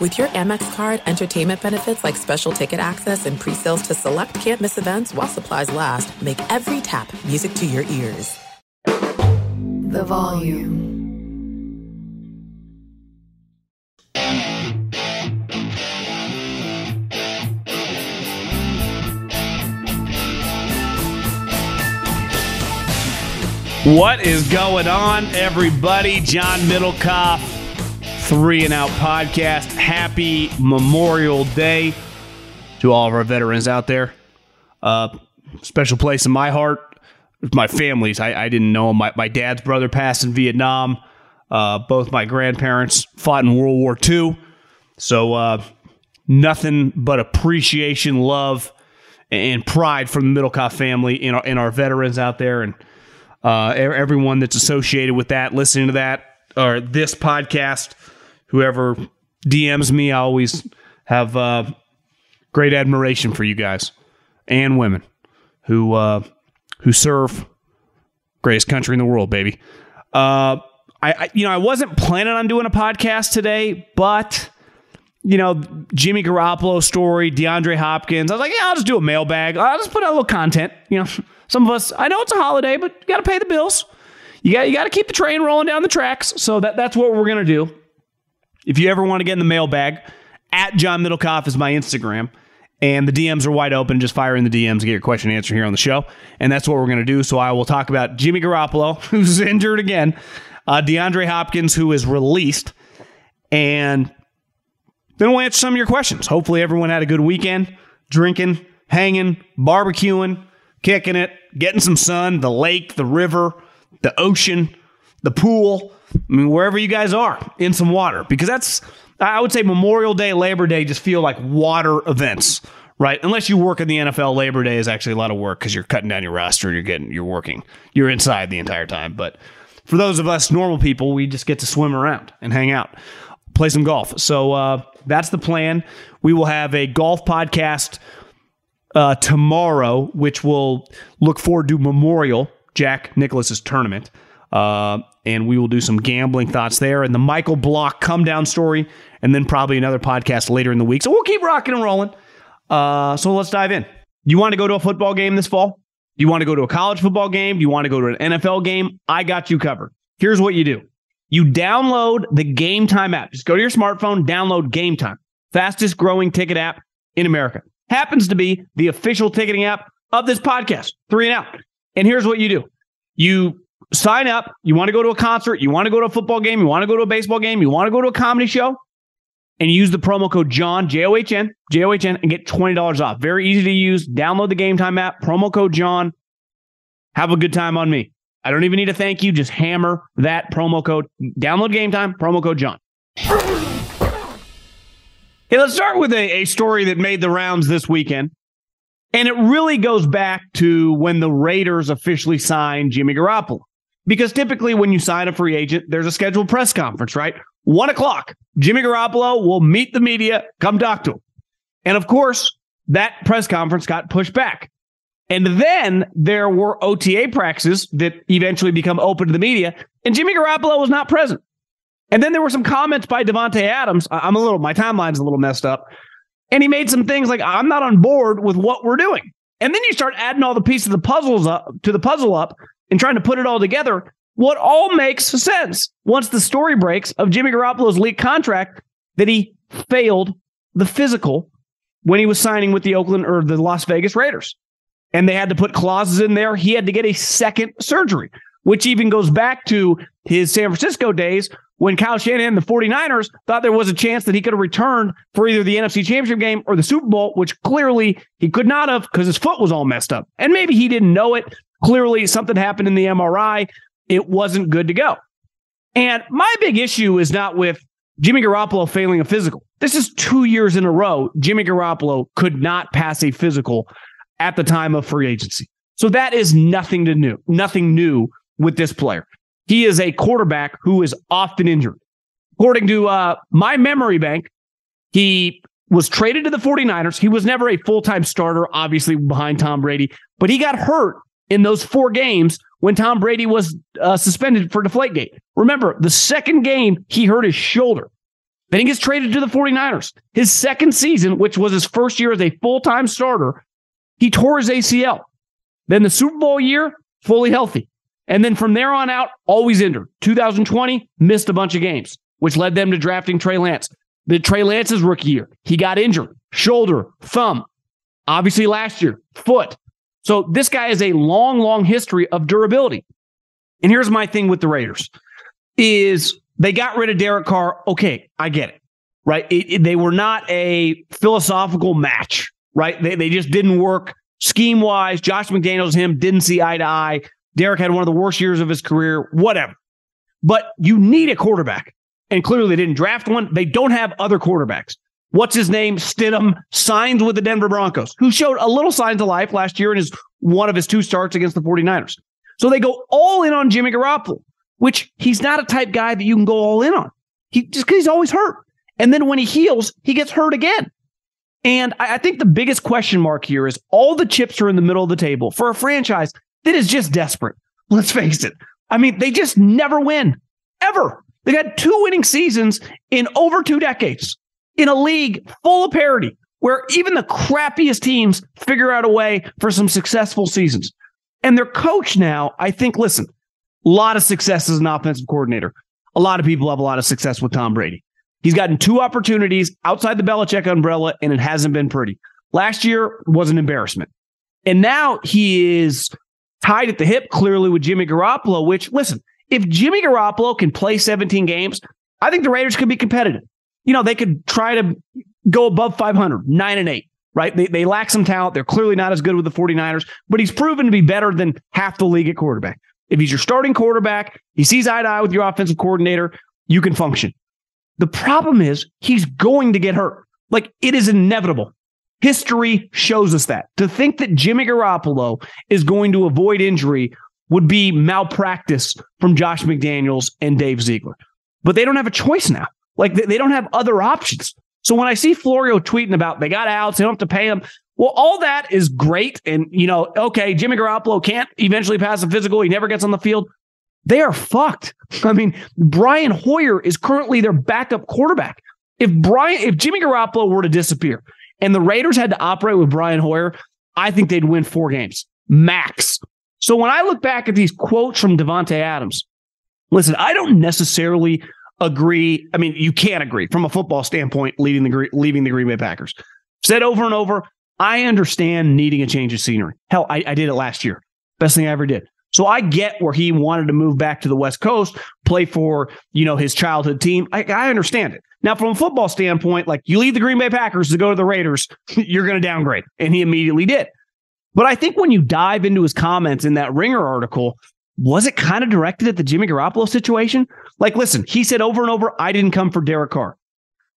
With your Amex card, entertainment benefits like special ticket access and pre-sales to select campus events while supplies last, make every tap music to your ears. The volume. What is going on, everybody? John Middlekauff, Three and Out Podcast. Happy Memorial Day to all of our veterans out there. Uh, special place in my heart. My family's. I, I didn't know my, my dad's brother passed in Vietnam. Uh, both my grandparents fought in World War II. So uh, nothing but appreciation, love, and pride from the Middlekauff family in our, in our veterans out there. And uh, everyone that's associated with that, listening to that or this podcast, whoever DMs me, I always have uh, great admiration for you guys and women who uh, who serve greatest country in the world, baby. Uh, I, I you know I wasn't planning on doing a podcast today, but you know, Jimmy Garoppolo story, DeAndre Hopkins. I was like, yeah, I'll just do a mailbag. I'll just put out a little content. You know, some of us, I know it's a holiday, but you got to pay the bills. You got you got to keep the train rolling down the tracks. So that that's what we're gonna do. If you ever want to get in the mailbag, at John Middlekauff is my Instagram. And the DMs are wide open. Just fire in the DMs get your question answered here on the show. And that's what we're going to do. So I will talk about Jimmy Garoppolo, who's injured again, uh, DeAndre Hopkins, who is released, and then we'll answer some of your questions. Hopefully, everyone had a good weekend, drinking, hanging, barbecuing, kicking it, getting some sun, the lake, the river, the ocean, the pool. I mean, wherever you guys are, in some water, because that's, I would say Memorial Day, Labor Day just feel like water events, right? Unless you work in the NFL, Labor Day is actually a lot of work because you're cutting down your roster, you're getting, you're working, you're inside the entire time. But for those of us normal people, we just get to swim around and hang out, play some golf. So uh, that's the plan. We will have a golf podcast uh, tomorrow, which will look forward to Memorial Jack Nicklaus's tournament. Uh, and we will do some gambling thoughts there and the Michael Block come down story, and then probably another podcast later in the week. So we'll keep rocking and rolling. Uh, so let's dive in. You want to go to a football game this fall? You want to go to a college football game? Do you want to go to an NFL game? I got you covered. Here's what you do you download the Gametime app. Just go to your smartphone, download Gametime, fastest growing ticket app in America happens to be the official ticketing app of this podcast, Three and Out. And here's what you do you sign up. You want to go to a concert, you want to go to a football game, you want to go to a baseball game, you want to go to a comedy show, and use the promo code John, J O H N, J O H N, and get $20 off. Very easy to use. Download the Gametime app, promo code John. Have a good time on me. I don't even need to thank you. Just hammer that promo code. Download Gametime, promo code John. Hey, let's start with a, a story that made the rounds this weekend. And it really goes back to when the Raiders officially signed Jimmy Garoppolo. Because typically when you sign a free agent, there's a scheduled press conference, right? One o'clock. Jimmy Garoppolo will meet the media, come talk to him. And of course, that press conference got pushed back. And then there were OTA practices that eventually become open to the media, and Jimmy Garoppolo was not present. And then there were some comments by Davante Adams. I'm a little, my timeline's a little messed up. And he made some things like, I'm not on board with what we're doing. And then you start adding all the pieces of the puzzles up to the puzzle up and trying to put it all together. What all makes sense once the story breaks of Jimmy Garoppolo's league contract that he failed the physical when he was signing with the Oakland or the Las Vegas Raiders. And they had to put clauses in there. He had to get a second surgery, which even goes back to his San Francisco days when Kyle Shanahan and the 49ers thought there was a chance that he could have returned for either the NFC Championship game or the Super Bowl, which clearly he could not have because his foot was all messed up. And maybe he didn't know it. Clearly, something happened in the MRI. it wasn't good to go. And my big issue is not with Jimmy Garoppolo failing a physical. This is two years in a row. Jimmy Garoppolo could not pass a physical at the time of free agency. So that is nothing to new, nothing new with this player. He is a quarterback who is often injured. According to uh, my memory bank, he was traded to the 49ers. He was never a full time starter, obviously behind Tom Brady, but he got hurt in those four games when Tom Brady was uh, suspended for Deflategate. Remember, the second game, he hurt his shoulder. Then he gets traded to the 49ers. His second season, which was his first year as a full time starter, he tore his ACL. Then the Super Bowl year, fully healthy. And then from there on out, always injured. 2020, missed a bunch of games, which led them to drafting Trey Lance. The Trey Lance's rookie year, he got injured, shoulder, thumb. Obviously, last year, foot. So this guy has a long, long history of durability. And here's my thing with the Raiders: is they got rid of Derek Carr. Okay, I get it. Right? It, it, they were not a philosophical match. Right? They, they just didn't work scheme wise. Josh McDaniels, him didn't see eye to eye. Derek had one of the worst years of his career. Whatever. But you need a quarterback. And clearly they didn't draft one. They don't have other quarterbacks. What's his name? Stidham signed with the Denver Broncos, who showed a little signs of life last year in his one of his two starts against the 49ers. So they go all in on Jimmy Garoppolo which he's not a type guy that you can go all in on. He just because he's always hurt. And then when he heals, he gets hurt again. And I, I think the biggest question mark here is all the chips are in the middle of the table for a franchise that is just desperate. Let's face it. I mean, they just never win, ever. They've had two winning seasons in over two decades in a league full of parity where even the crappiest teams figure out a way for some successful seasons. And their coach now, I think, listen, a lot of success as an offensive coordinator. A lot of people have a lot of success with Tom Brady. He's gotten two opportunities outside the Belichick umbrella, and it hasn't been pretty. Last year was an embarrassment. And now he is tied at the hip clearly with Jimmy Garoppolo, which, listen, if Jimmy Garoppolo can play 17 games, I think the Raiders could be competitive. You know, they could try to go above 500, nine and eight, right? They, they lack some talent. They're clearly not as good with the 49ers, but he's proven to be better than half the league at quarterback. If he's your starting quarterback, he sees eye to eye with your offensive coordinator, you can function. The problem is he's going to get hurt. Like it is inevitable. History shows us that. To think that Jimmy Garoppolo is going to avoid injury would be malpractice from Josh McDaniels and Dave Ziegler. But they don't have a choice now. Like they don't have other options. So when I see Florio tweeting about they got outs, they don't have to pay him. Well, all that is great. And, you know, okay, Jimmy Garoppolo can't eventually pass a physical. He never gets on the field. They are fucked. I mean, Brian Hoyer is currently their backup quarterback. If Brian, if Jimmy Garoppolo were to disappear and the Raiders had to operate with Brian Hoyer, I think they'd win four games max. So when I look back at these quotes from Davante Adams, listen, I don't necessarily agree. I mean, you can't agree from a football standpoint, leading the leaving the Green Bay Packers. Said over and over, I understand needing a change of scenery. Hell, I, I did it last year. Best thing I ever did. So I get where he wanted to move back to the West Coast, play for, you know, his childhood team. I, I understand it. Now, from a football standpoint, like you leave the Green Bay Packers to go to the Raiders, you're going to downgrade. And he immediately did. But I think when you dive into his comments in that Ringer article, was it kind of directed at the Jimmy Garoppolo situation? Like, listen, he said over and over, I didn't come for Derek Carr.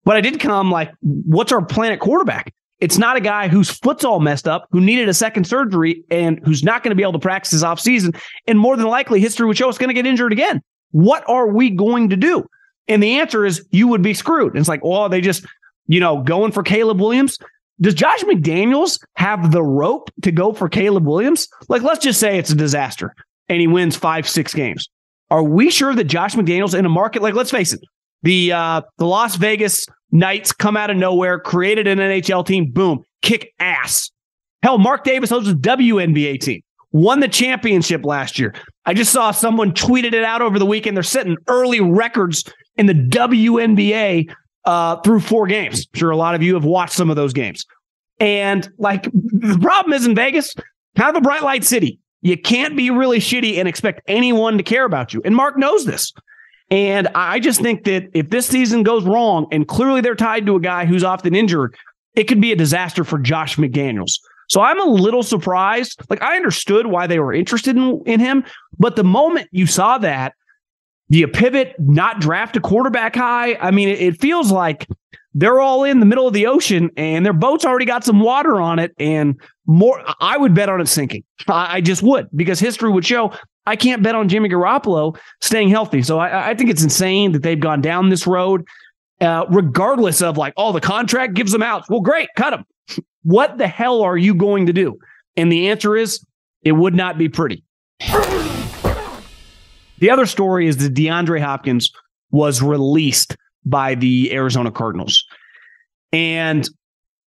But I did come like, what's our plan at quarterback? It's not a guy whose foot's all messed up, who needed a second surgery, and who's not going to be able to practice his offseason. And more than likely, history would show us going to get injured again. What are we going to do? And the answer is you would be screwed. And it's like, oh, they just, you know, going for Caleb Williams. Does Josh McDaniels have the rope to go for Caleb Williams? Like, let's just say it's a disaster and he wins five, six games. Are we sure that Josh McDaniels in a market like, let's face it, the uh, the Las Vegas Knights come out of nowhere, created an NHL team, boom, kick ass. Hell, Mark Davis hosts a WNBA team, won the championship last year. I just saw someone tweeted it out over the weekend. They're setting early records in the WNBA uh, through four games. I'm sure a lot of you have watched some of those games. And like the problem is in Vegas, kind of a bright light city. You can't be really shitty and expect anyone to care about you. And Mark knows this. And I just think that if this season goes wrong, and clearly they're tied to a guy who's often injured, it could be a disaster for Josh McDaniels. So I'm a little surprised. Like I understood why they were interested in, in him, but the moment you saw that, do you pivot, not draft a quarterback high? I mean, it, it feels like they're all in the middle of the ocean and their boat's already got some water on it and more I would bet on it sinking. I, I just would because history would show I can't bet on Jimmy Garoppolo staying healthy. So I, I think it's insane that they've gone down this road, uh, regardless of like, oh, the contract gives them out. Well, great, cut them. What the hell are you going to do? And the answer is it would not be pretty. The other story is that DeAndre Hopkins was released by the Arizona Cardinals. And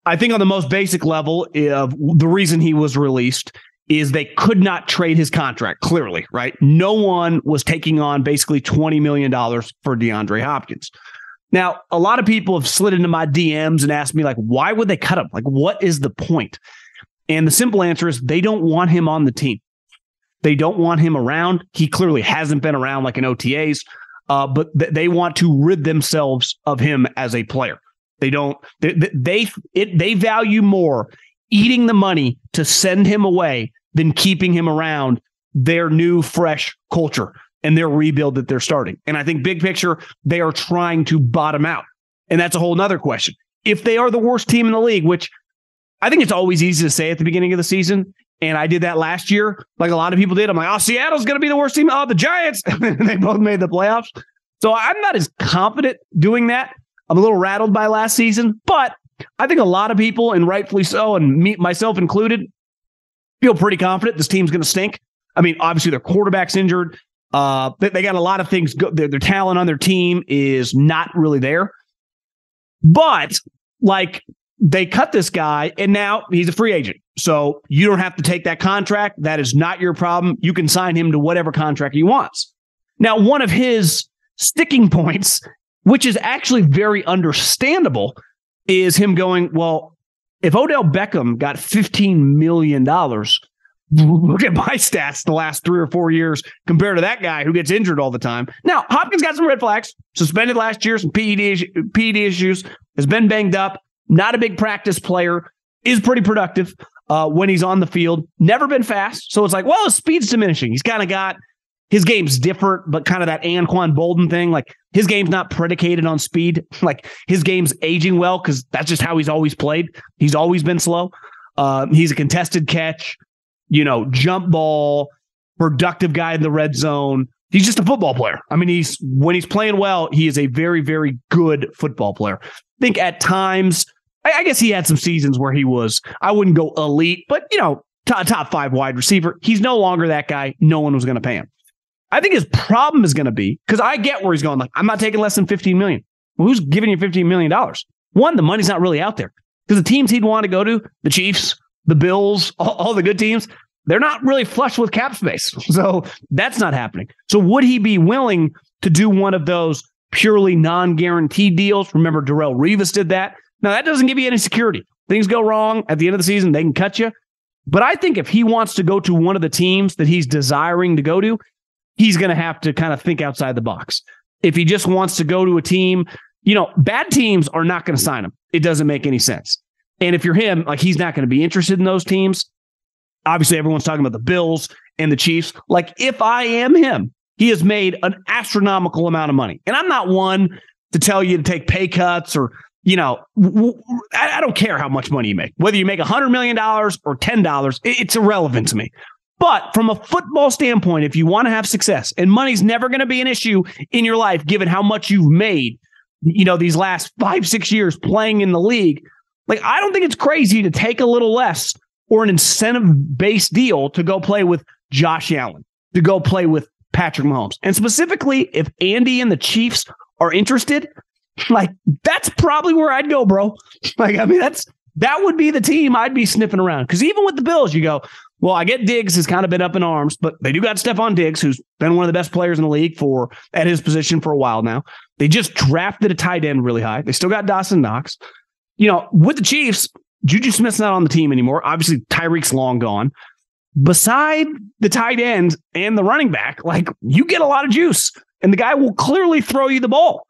I think on the most basic level of the reason he was released is they could not trade his contract, clearly, right? No one was taking on basically $20 million for DeAndre Hopkins. Now, a lot of people have slid into my DMs and asked me, like, why would they cut him? Like, what is the point? And the simple answer is they don't want him on the team. They don't want him around. He clearly hasn't been around like in OTAs, uh, but th- they want to rid themselves of him as a player. They don't. They they it, they value more eating the money to send him away than keeping him around their new fresh culture and their rebuild that they're starting. And I think big picture, they are trying to bottom out. And that's a whole nother question. If they are the worst team in the league, which I think it's always easy to say at the beginning of the season, and I did that last year, like a lot of people did. I'm like, oh, Seattle's going to be the worst team. Oh, the Giants. they both made the playoffs. So I'm not as confident doing that. I'm a little rattled by last season, but I think a lot of people, and rightfully so, and me myself included, feel pretty confident this team's going to stink. I mean, obviously their quarterback's injured. Uh, they, they got a lot of things. Go, their, their talent on their team is not really there. But like they cut this guy, and now he's a free agent. So you don't have to take that contract. That is not your problem. You can sign him to whatever contract he wants. Now, one of his sticking points, which is actually very understandable, is him going, Well, if Odell Beckham got $15 million, look at my stats the last three or four years compared to that guy who gets injured all the time. Now, Hopkins got some red flags, suspended last year, some PED, PED issues, has been banged up, not a big practice player, is pretty productive uh, when he's on the field, never been fast. So it's like, well, his speed's diminishing. He's kind of got his game's different, but kind of that Anquan Boldin thing. Like his game's not predicated on speed. Like his game's aging well because that's just how he's always played. He's always been slow. Uh, he's a contested catch, you know, jump ball, productive guy in the red zone. He's just a football player. I mean, he's when he's playing well, he is a very, very good football player. I think at times, I, I guess he had some seasons where he was, I wouldn't go elite, but you know, top, top five wide receiver. He's no longer that guy. No one was going to pay him. I think his problem is going to be because I get where he's going. Like, I'm not taking less than 15 million. Well, who's giving you 15 million dollars? One, the money's not really out there because the teams he'd want to go to, the Chiefs, the Bills, all, all the good teams, they're not really flush with cap space. So that's not happening. So would he be willing to do one of those purely non-guaranteed deals? Remember, Darrelle Revis did that. Now that doesn't give you any security. Things go wrong at the end of the season, they can cut you. But I think if he wants to go to one of the teams that he's desiring to go to, he's going to have to kind of think outside the box. If he just wants to go to a team, you know, bad teams are not going to sign him. It doesn't make any sense. And if you're him, like he's not going to be interested in those teams. Obviously, everyone's talking about the Bills and the Chiefs. Like, if I am him, he has made an astronomical amount of money. And I'm not one to tell you to take pay cuts or, you know, I don't care how much money you make. Whether you make $100 million or $10, it's irrelevant to me. But from a football standpoint, if you want to have success, and money's never going to be an issue in your life, given how much you've made, you know, these last five, six years playing in the league, like I don't think it's crazy to take a little less or an incentive based deal to go play with Josh Allen, to go play with Patrick Mahomes. And specifically, if Andy and the Chiefs are interested, like that's probably where I'd go, bro. Like, I mean, that's that would be the team I'd be sniffing around. Because even with the Bills, you go, well, I get Diggs has kind of been up in arms, but they do got Stefon Diggs, who's been one of the best players in the league for at his position for a while now. They just drafted a tight end really high. They still got Dawson Knox. You know, with the Chiefs, Juju Smith's not on the team anymore. Obviously, Tyreek's long gone. Beside the tight end and the running back, like you get a lot of juice, and the guy will clearly throw you the ball.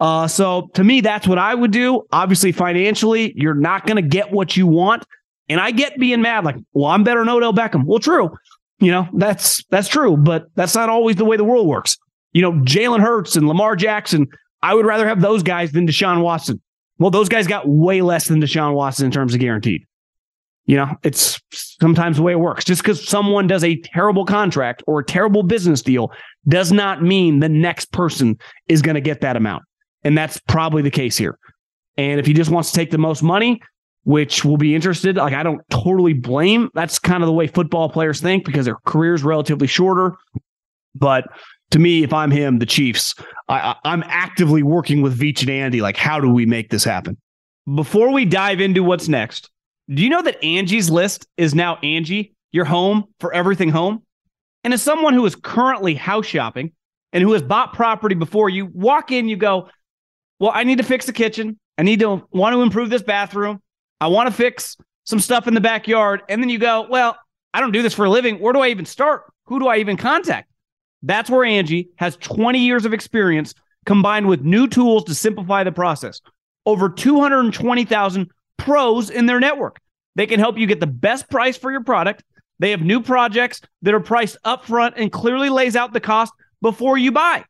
Uh, so to me, that's what I would do. Obviously, financially, you're not going to get what you want And I get being mad, like, well, I'm better than Odell Beckham. Well, true. You know, that's that's true, but that's not always the way the world works. You know, Jalen Hurts and Lamar Jackson, I would rather have those guys than Deshaun Watson. Well, those guys got way less than Deshaun Watson in terms of guaranteed. You know, it's sometimes the way it works. Just because someone does a terrible contract or a terrible business deal does not mean the next person is going to get that amount. And that's probably the case here. And if he just wants to take the most money, which will be interested, like I don't totally blame. That's kind of the way football players think because their career's relatively shorter. But to me, if I'm him, the Chiefs, I, am actively working with Veach and Andy. Like, how do we make this happen? Before we dive into what's next, do you know that Angie's List is now Angie, your home for everything home? And as someone who is currently house shopping and who has bought property before, you walk in, you go, Well, I need to fix the kitchen. I need to want to improve this bathroom. I want to fix some stuff in the backyard. And then you go, Well, I don't do this for a living. Where do I even start? Who do I even contact? That's where Angie has 20 years of experience combined with new tools to simplify the process. Over 220,000 pros in their network. They can help you get the best price for your product. They have new projects that are priced upfront and clearly lays out the cost before you buy.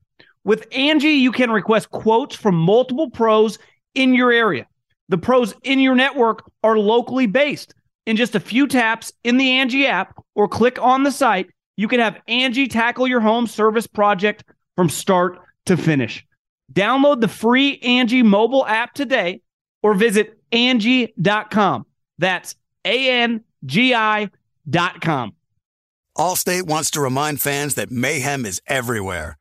With Angie, you can request quotes from multiple pros in your area. The pros in your network are locally based. In just a few taps in the Angie app or click on the site, you can have Angie tackle your home service project from start to finish. Download the free Angie mobile app today or visit Angie.com. That's A N G I.com. Allstate wants to remind fans that mayhem is everywhere,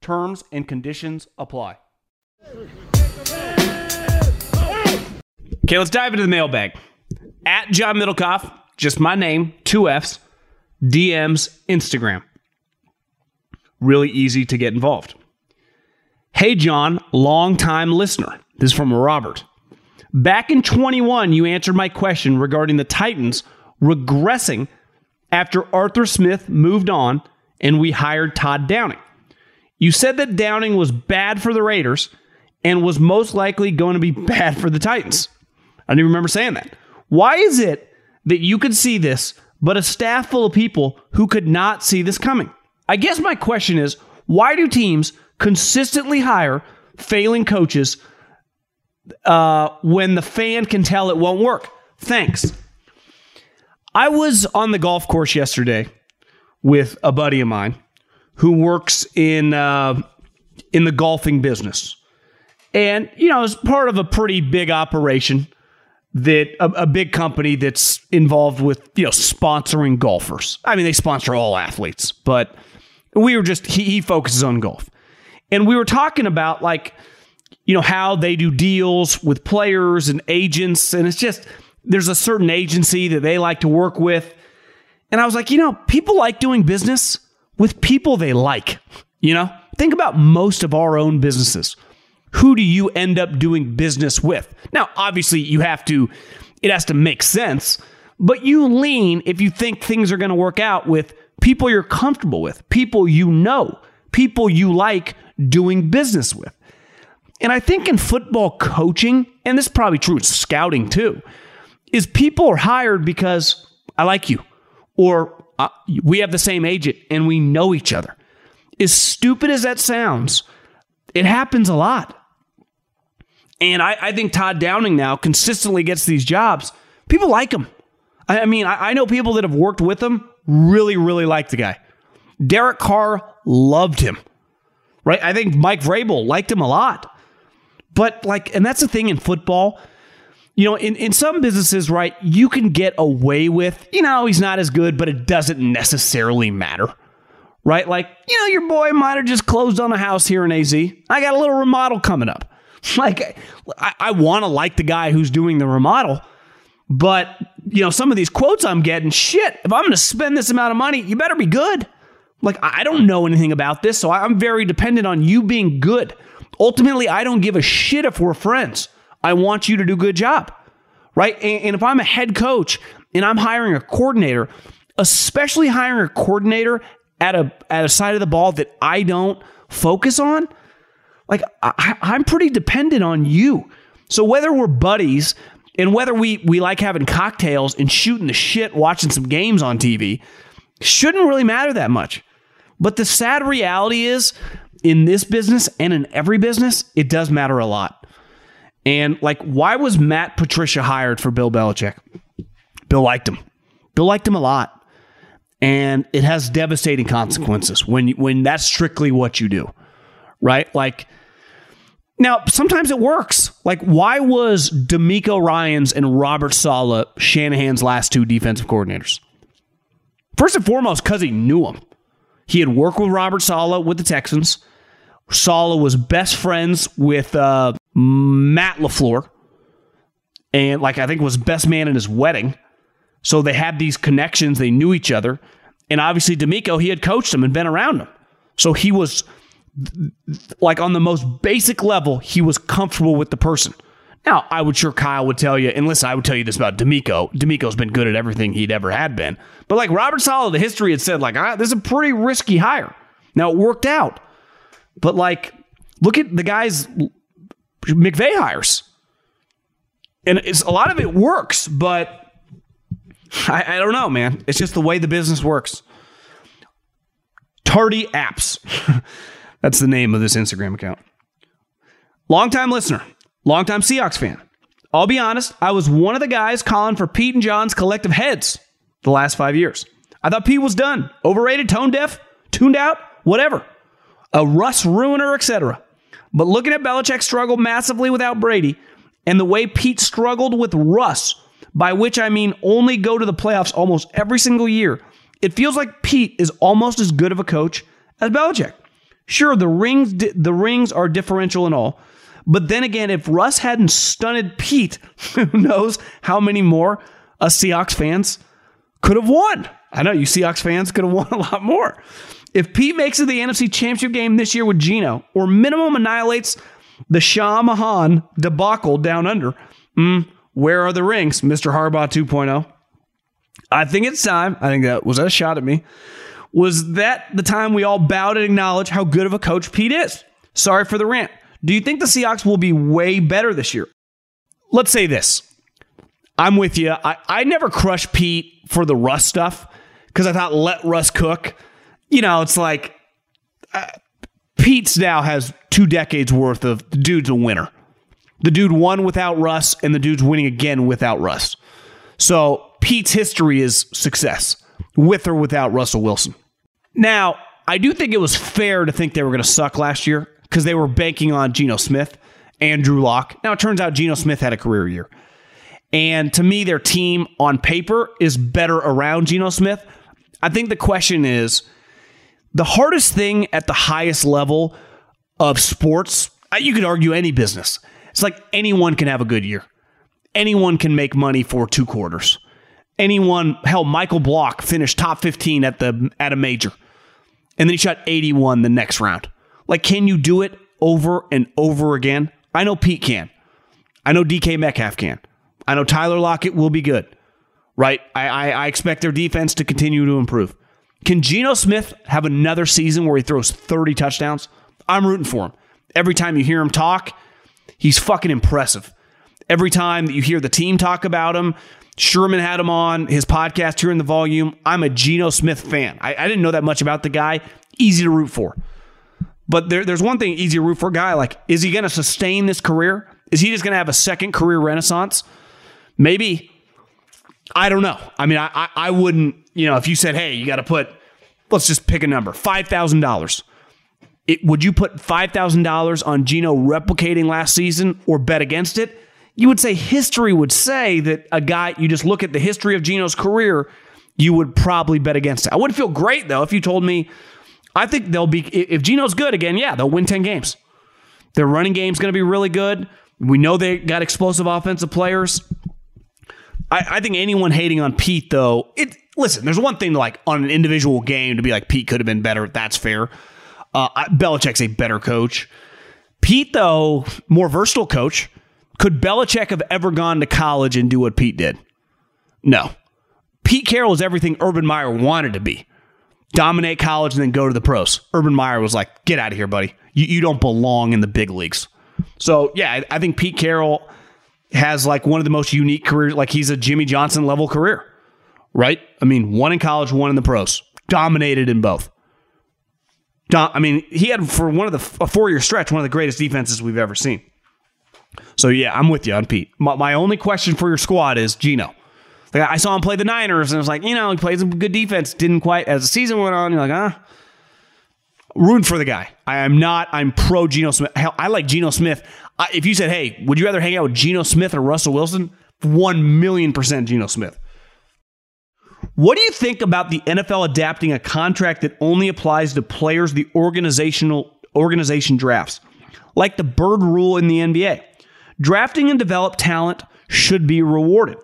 Terms and conditions apply. Okay, let's dive into the mailbag. At John Middlekauff, just my name, two F's, DMs, Instagram. Really easy to get involved. Hey, John, long time listener. This is from Robert. Back in 21, you answered my question regarding the Titans regressing after Arthur Smith moved on and we hired Todd Downing. You said that Downing was bad for the Raiders and was most likely going to be bad for the Titans. I don't even remember saying that. Why is it that you could see this, but a staff full of people who could not see this coming? I guess my question is why do teams consistently hire failing coaches uh, when the fan can tell it won't work. Thanks. I was on the golf course yesterday with a buddy of mine who works in uh, in the golfing business, and you know, it's part of a pretty big operation that a, a, big company that's involved with you know sponsoring golfers. I mean, they sponsor all athletes, but we were just he, he focuses on golf, and we were talking about like you know, how they do deals with players and agents. And it's just, there's a certain agency that they like to work with. And I was like, you know, people like doing business with people they like. You know, think about most of our own businesses. Who do you end up doing business with? Now, obviously, you have to, it has to make sense, but you lean if you think things are going to work out with people you're comfortable with, people you know, people you like doing business with. And I think in football coaching, and this is probably true in scouting too, is people are hired because I like you or uh, we have the same agent and we know each other. As stupid as that sounds, it happens a lot. And I, I think Todd Downing now consistently gets these jobs. People like him. I, I mean, I, I know people that have worked with him really, really like the guy. Derek Carr loved him, right? I think Mike Vrabel liked him a lot. But, like, and that's the thing in football. You know, in, in some businesses, right, you can get away with, you know, he's not as good, but it doesn't necessarily matter right? Like, you know, your boy might have just closed on a house here in AZ. I got a little remodel coming up. Like, I, I want to like the guy who's doing the remodel, but, you know, some of these quotes I'm getting, shit, if I'm going to spend this amount of money, you better be good. Like, I don't know anything about this, so I'm very dependent on you being good. Ultimately, I don't give a shit if we're friends. I want you to do a good job, right? And, and if I'm a head coach and I'm hiring a coordinator, especially hiring a coordinator at a at a side of the ball that I don't focus on, like I, I'm pretty dependent on you. So whether we're buddies and whether we we like having cocktails and shooting the shit, watching some games on TV, shouldn't really matter that much. But the sad reality is, in this business and in every business, it does matter a lot. And like, why was Matt Patricia hired for Bill Belichick? Bill liked him. Bill liked him a lot and it has devastating consequences when when that's strictly what you do, right? Like now, sometimes it works. Like, why was DeMeco Ryans and Robert Saleh Shanahan's last two defensive coordinators? First and foremost, because he knew him. He had worked with Robert Saleh with the Texans. Saleh was best friends with uh, Matt LaFleur, and like I think was best man in his wedding. So they had these connections. They knew each other. And obviously, DeMeco, he had coached him and been around him. So he was like on the most basic level, he was comfortable with the person. Now, I would sure Kyle would tell you, and listen, I would tell you this about DeMeco. DeMeco's been good at everything he'd ever had been. But like Robert Saleh, the history had said, like, ah, this is a pretty risky hire. Now it worked out. But like, look at the guys McVay hires. And it's a lot of it works, but I, I don't know, man. It's just the way the business works. Tardy Apps. That's the name of this Instagram account. Longtime listener, longtime Seahawks fan. I'll be honest, I was one of the guys calling for Pete and John's collective heads the last five years. I thought Pete was done, overrated, tone deaf, tuned out, whatever. A Russ ruiner, etc. But looking at Belichick struggle massively without Brady and the way Pete struggled with Russ by which I mean only go to the playoffs almost every single year, it feels like Pete is almost as good of a coach as Belichick. Sure, the rings the rings are differential and all, but then again, if Russ hadn't stunted Pete, who knows how many more us Seahawks fans could have won? I know you Seahawks fans could have won a lot more. If Pete makes it the NFC Championship game this year with Geno, or minimum annihilates the Shah Mahan debacle down under, mm, where are the rings, Mr. Harbaugh 2.0? I think it's time. I think that was that a shot at me. Was that the time we all bowed and acknowledged how good of a coach Pete is? Sorry for the rant. Do you think the Seahawks will be way better this year? Let's say this. I'm with you. I, I never crushed Pete for the Russ stuff because I thought let Russ cook. You know, it's like uh, Pete's now has two decades worth of the dude's a winner. The dude won without Russ, and the dude's winning again without Russ. So Pete's history is success, with or without Russell Wilson. Now, I do think it was fair to think they were going to suck last year because they were banking on Geno Smith, Andrew Lock. Now, it turns out Geno Smith had a career year. And to me, their team on paper is better around Geno Smith. I think the question is the hardest thing at the highest level of sports, uh, you could argue any business, it's like anyone can have a good year. Anyone can make money for two quarters. Anyone, hell, Michael Block finished top 15 at the at a major. And then he shot 81 the next round. Like, can you do it over and over again? I know Pete can. I know DK Metcalf can. I know Tyler Lockett will be good. Right? I, I, I expect their defense to continue to improve. Can Geno Smith have another season where he throws 30 touchdowns? I'm rooting for him. Every time you hear him talk, he's fucking impressive. Every time that you hear the team talk about him, Sherman had him on his podcast here in the volume. I'm a Geno Smith fan. I, I didn't know that much about the guy. Easy to root for. But there, there's one thing easy to root for a guy like, is he going to sustain this career? Is he just going to have a second career renaissance? Maybe. I don't know. I mean, I, I, I wouldn't, you know, if you said, hey, you got to put, let's just pick a number, $5,000. It, would you put $5,000 on Geno replicating last season or bet against it? You would say history would say that a guy, you just look at the history of Geno's career, you would probably bet against it. I would feel great though if you told me, I think they'll be, if Geno's good again, yeah, they'll win 10 games. Their running game's going to be really good. We know they got explosive offensive players. I, I think anyone hating on Pete, though, it listen. There's one thing to like on an individual game to be like Pete could have been better. That's fair. Uh, Belichick's a better coach. Pete, though, more versatile coach. Could Belichick have ever gone to college and do what Pete did? No. Pete Carroll is everything Urban Meyer wanted to be. Dominate college and then go to the pros. Urban Meyer was like, get out of here, buddy. You, you don't belong in the big leagues. So, yeah, I, I think Pete Carroll has like one of the most unique careers. Like he's a Jimmy Johnson level career, right? I mean, one in college, one in the pros, dominated in both. I mean, he had for one of the a four year stretch, one of the greatest defenses we've ever seen. So yeah, I'm with you on Pete. My, my only question for your squad is Geno. Like I saw him play the Niners, and I was like, you know, he plays a good defense. Didn't quite as the season went on. You're like, ah, Ruined for the guy. I am not. I'm pro Geno Smith. Hell, I like Geno Smith. I, if you said, hey, would you rather hang out with Geno Smith or Russell Wilson? One million percent Geno Smith. What do you think about the NFL adapting a contract that only applies to players the organizational organization drafts, like the bird rule in the NBA? Drafting and develop talent should be rewarded.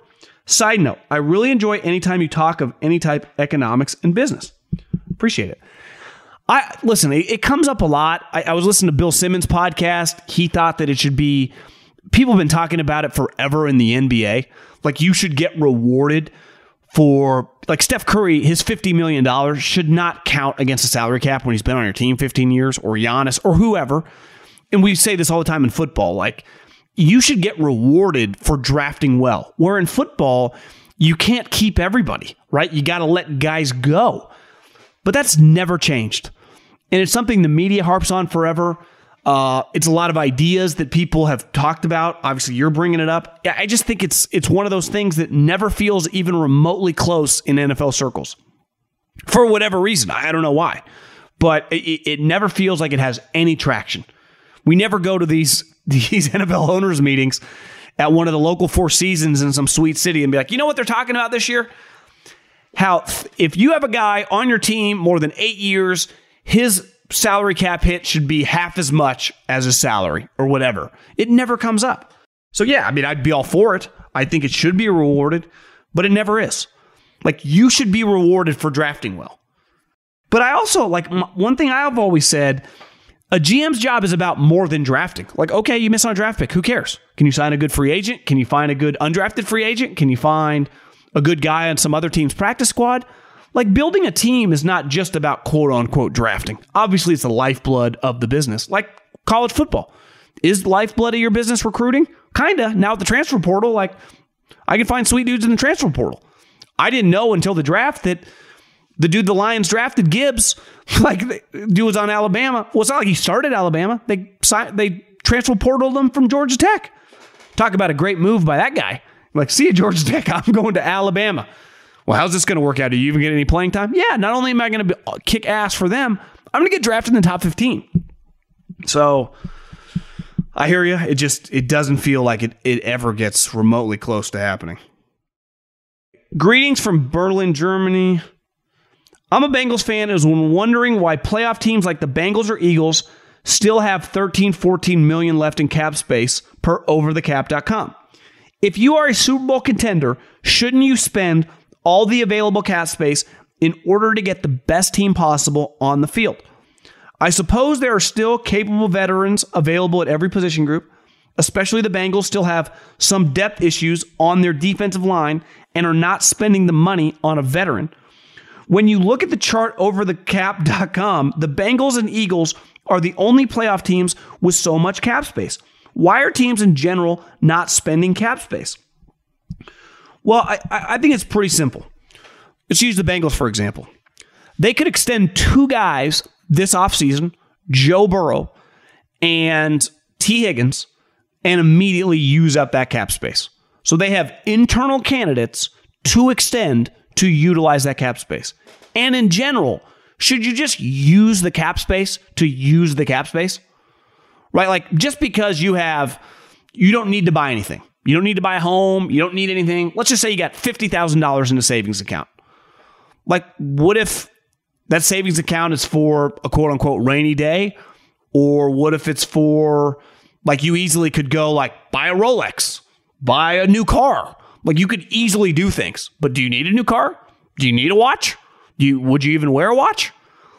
Side note, I really enjoy anytime you talk of any type economics and business. Appreciate it. I listen. It, it comes up a lot. I, I, was listening to Bill Simmons' podcast. He thought that it should be. People have been talking about it forever in the NBA. Like you should get rewarded for like Steph Curry. His fifty million dollars should not count against the salary cap when he's been on your team fifteen years, or Giannis, or whoever. And we say this all the time in football. Like you should get rewarded for drafting well. Where in football, you can't keep everybody, right? You got to let guys go. But that's never changed and it's something the media harps on forever. Uh, it's a lot of ideas that people have talked about. Obviously, you're bringing it up. I just think it's it's one of those things that never feels even remotely close in NFL circles, for whatever reason. I don't know why, but it, it never feels like it has any traction. We never go to these these NFL owners meetings at one of the local Four Seasons in some sweet city and be like, you know what they're talking about this year? How if you have a guy on your team more than eight years his salary cap hit should be half as much as his salary or whatever. It never comes up. So, yeah, I mean, I'd be all for it. I think it should be rewarded, but it never is. Like, you should be rewarded for drafting well. But I also, like, one thing I've always said a GM's job is about more than drafting. Like, okay, you miss on a draft pick. Who cares? Can you sign a good free agent? Can you find a good undrafted free agent? Can you find a good guy on some other team's practice squad? Like building a team is not just about quote unquote drafting. Obviously, it's the lifeblood of the business, like college football. Is the lifeblood of your business recruiting? Kinda. Now at the transfer portal, like I can find sweet dudes in the transfer portal. I didn't know until the draft that the dude the Lions drafted Gibbs, like dude was on Alabama. Well, it's not like he started Alabama. They they transfer portaled him from Georgia Tech. Talk about a great move by that guy. Like, see you, Georgia Tech. I'm going to Alabama well, how's this going to work out? Do you even get any playing time? Yeah, not only am I going to uh, kick ass for them, I'm going to get drafted in the top 15. So I hear you. It just it doesn't feel like it, it ever gets remotely close to happening. Greetings from Berlin, Germany. I'm a Bengals fan and was wondering why playoff teams like the Bengals or Eagles still have 13, 14 million left in cap space per overthecap.com. If you are a Super Bowl contender, shouldn't you spend all the available cap space in order to get the best team possible on the field. I suppose there are still capable veterans available at every position group, especially the Bengals still have some depth issues on their defensive line and are not spending the money on a veteran. When you look at the chart over the cap.com, the Bengals and Eagles are the only playoff teams with so much cap space. Why are teams in general not spending cap space? Well, I, I think it's pretty simple. Let's use the Bengals, for example. They could extend two guys this offseason, Joe Burrow and Tee Higgins, and immediately use up that cap space. So they have internal candidates to extend to utilize that cap space. And in general, should you just use the cap space to use the cap space? Right? Like just because you have, you don't need to buy anything. You don't need to buy a home. You don't need anything. Let's just say you got $50,000 in a savings account. Like, what if that savings account is for a quote unquote rainy day? Or what if it's for, like, you easily could go, like, buy a Rolex, buy a new car. Like, you could easily do things. But do you need a new car? Do you need a watch? Do you, would you even wear a watch?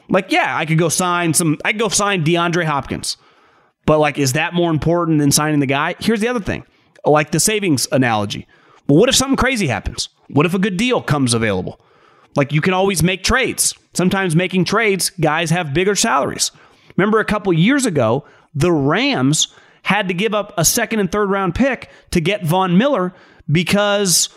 Like, yeah, I could go sign some, I could go sign DeAndre Hopkins. But, like, is that more important than signing the guy? Here's the other thing like the savings analogy. Well, what if something crazy happens? What if a good deal comes available? Like you can always make trades. Sometimes making trades, guys have bigger salaries. Remember a couple years ago, the Rams had to give up a second and third round pick to get Von Miller because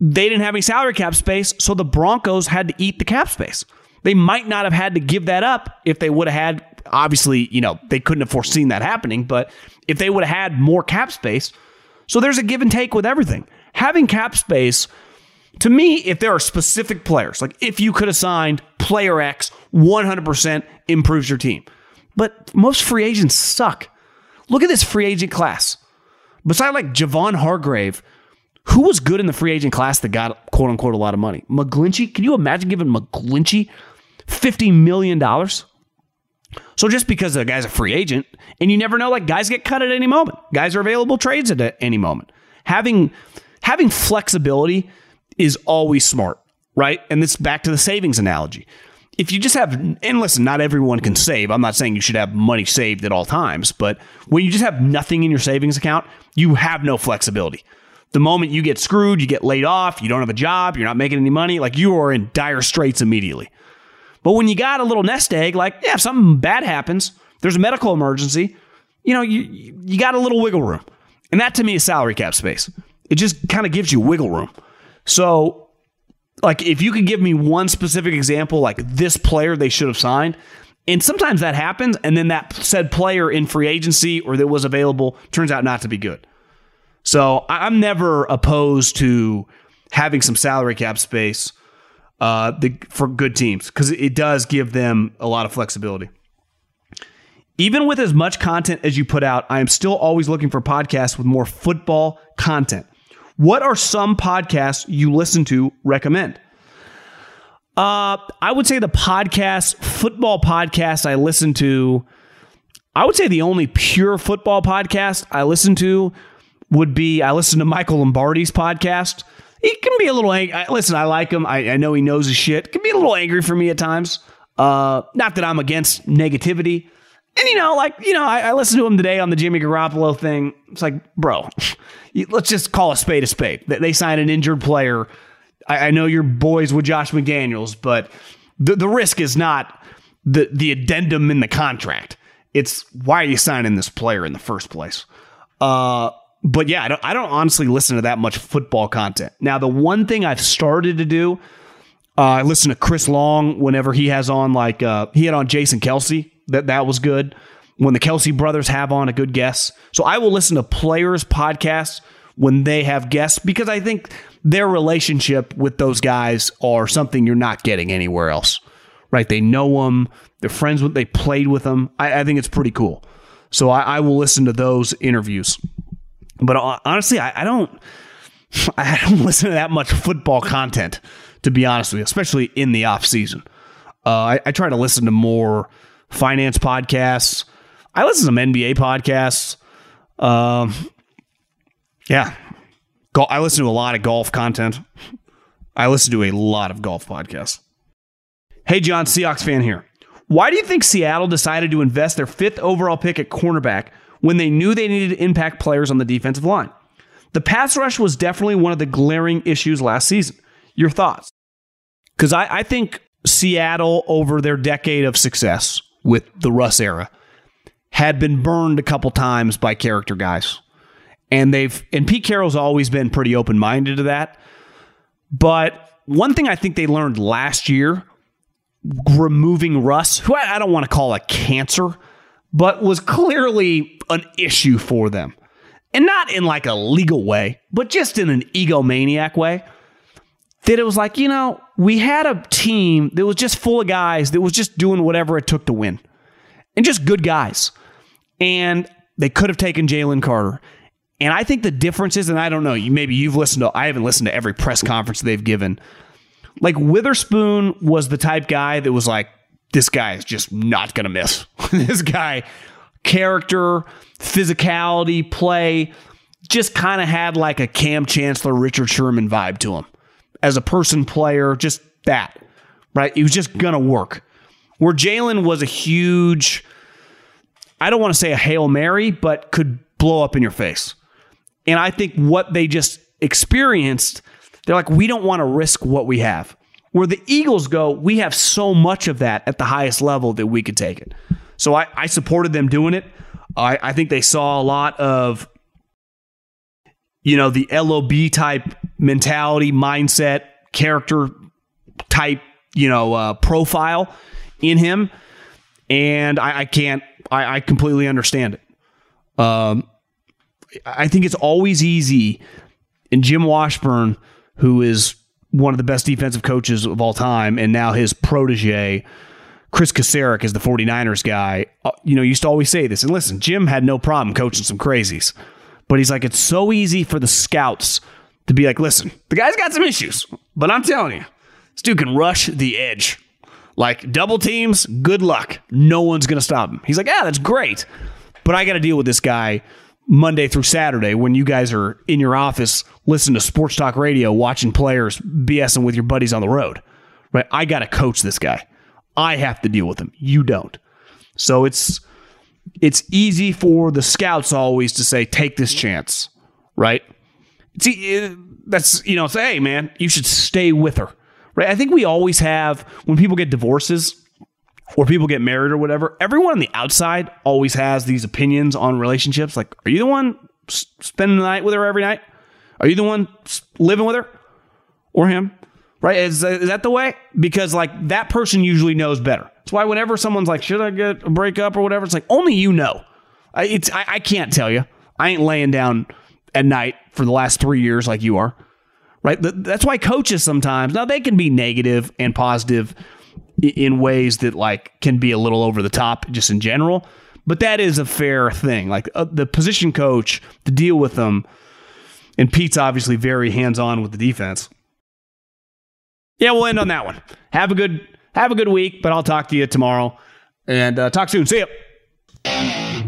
they didn't have any salary cap space, so the Broncos had to eat the cap space. They might not have had to give that up if they would have had obviously, you know, they couldn't have foreseen that happening, but if they would have had more cap space, so there's a give and take with everything. Having cap space, to me, if there are specific players, like if you could have signed player X, 100% improves your team. But most free agents suck. Look at this free agent class. Besides like Javon Hargrave, who was good in the free agent class that got quote unquote a lot of money? McGlinchey? Can you imagine giving McGlinchey $50 million? So just because a guy's a free agent, and you never know, like guys get cut at any moment. Guys are available trades at any moment. Having having flexibility is always smart, right? And this back to the savings analogy. If you just have, and listen, not everyone can save. I'm not saying you should have money saved at all times, but when you just have nothing in your savings account, you have no flexibility. The moment you get screwed, you get laid off, you don't have a job, you're not making any money, like you are in dire straits immediately. But when you got a little nest egg, like, yeah, if something bad happens, there's a medical emergency, you know, you, you got a little wiggle room. And that to me is salary cap space. It just kind of gives you wiggle room. So, like, if you could give me one specific example, like this player they should have signed, and sometimes that happens, and then that said player in free agency or that was available turns out not to be good. So I'm never opposed to having some salary cap space uh, the, for good teams because it does give them a lot of flexibility. Even with as much content as you put out, I am still always looking for podcasts with more football content. What are some podcasts you listen to recommend? Uh, I would say the podcast, football podcast I listen to, I would say the only pure football podcast I listen to would be I listen to Michael Lombardi's podcast he can be a little angry. Listen, I like him. I, I know he knows his shit. Can be a little angry for me at times. Uh, not that I'm against negativity. And you know, like you know, I, I listened to him today on the Jimmy Garoppolo thing. It's like, bro, let's just call a spade a spade. They signed an injured player. I, I know you're boys with Josh McDaniels, but the the risk is not the the addendum in the contract. It's why are you signing this player in the first place? Uh, but yeah, I don't, I don't honestly listen to that much football content. Now, the one thing I've started to do, uh, I listen to Chris Long whenever he has on like uh, he had on Jason Kelce. That that was good. When the Kelce brothers have on a good guest, so I will listen to players' podcasts when they have guests because I think their relationship with those guys are something you're not getting anywhere else. Right? They know them. They're friends with. They played with them. I, I think it's pretty cool. So I, I will listen to those interviews. But honestly, I, I don't. I don't listen to that much football content, to be honest with you, especially in the off season. Uh, I, I, try to listen to more finance podcasts. I listen to some NBA podcasts. Um, yeah, I listen to a lot of golf content. I listen to a lot of golf podcasts. Hey, John, Seahawks fan here. Why do you think Seattle decided to invest their fifth overall pick at cornerback when they knew they needed impact players on the defensive line. The pass rush was definitely one of the glaring issues last season. Your thoughts? Because I, I think Seattle, over their decade of success with the Russ era, had been burned a couple times by character guys. And they've and Pete Carroll's always been pretty open-minded to that. But one thing I think they learned last year, removing Russ, who I, I don't want to call a cancer, but was clearly an issue for them. And not in like a legal way, but just in an egomaniac way. That it was like, you know, we had a team that was just full of guys that was just doing whatever it took to win. And just good guys. And they could have taken Jalen Carter. And I think the difference is, and I don't know, maybe you've listened to I haven't listened to every press conference they've given. Like Witherspoon was the type guy that was like, this guy is just not gonna miss. this guy, character, physicality, play, just kind of had like a Kam Chancellor, Richard Sherman vibe to him. As a person player, just that. Right? He was just gonna work. Where Jalen was a huge, I don't want to say a Hail Mary, but could blow up in your face. And I think what they just experienced, they're like, we don't want to risk what we have. Where the Eagles go, we have so much of that at the highest level that we could take it. So I, I supported them doing it. I, I think they saw a lot of, you know, the LOB type mentality, mindset, character type, you know, uh, profile in him. And I, I can't, I, I completely understand it. Um, I think it's always easy. And Jim Washburn, who is one of the best defensive coaches of all time, and now his protege, Chris Kocurek, is the 49ers guy, uh, you know, used to always say this. And listen, Jim had no problem coaching some crazies. But he's like, it's so easy for the scouts to be like, listen, the guy's got some issues, but I'm telling you, this dude can rush the edge. Like double teams, good luck. No one's going to stop him. He's like, yeah, that's great. But I got to deal with this guy Monday through Saturday when you guys are in your office listening to sports talk radio, watching players BSing with your buddies on the road. Right? I got to coach this guy. I have to deal with him. You don't. So it's it's easy for the scouts always to say take this chance, right? See, that's you know, say, hey man, you should stay with her. Right? I think we always have when people get divorces, or people get married or whatever, everyone on the outside always has these opinions on relationships. Like, are you the one spending the night with her every night? Are you the one living with her or him? Right? Is, is that the way? Because, like, that person usually knows better. That's why whenever someone's like, should I get a breakup or whatever, it's like, only you know. I, it's, I, I can't tell you. I ain't laying down at night for the last three years like you are. Right? That's why coaches sometimes, now they can be negative and positive in ways that like can be a little over the top just in general. But that is a fair thing. Like uh, the position coach to deal with them, and Pete's obviously very hands on with the defense. Yeah, we'll end on that one. Have a good have a good week, but I'll talk to you tomorrow and uh, talk soon. See you.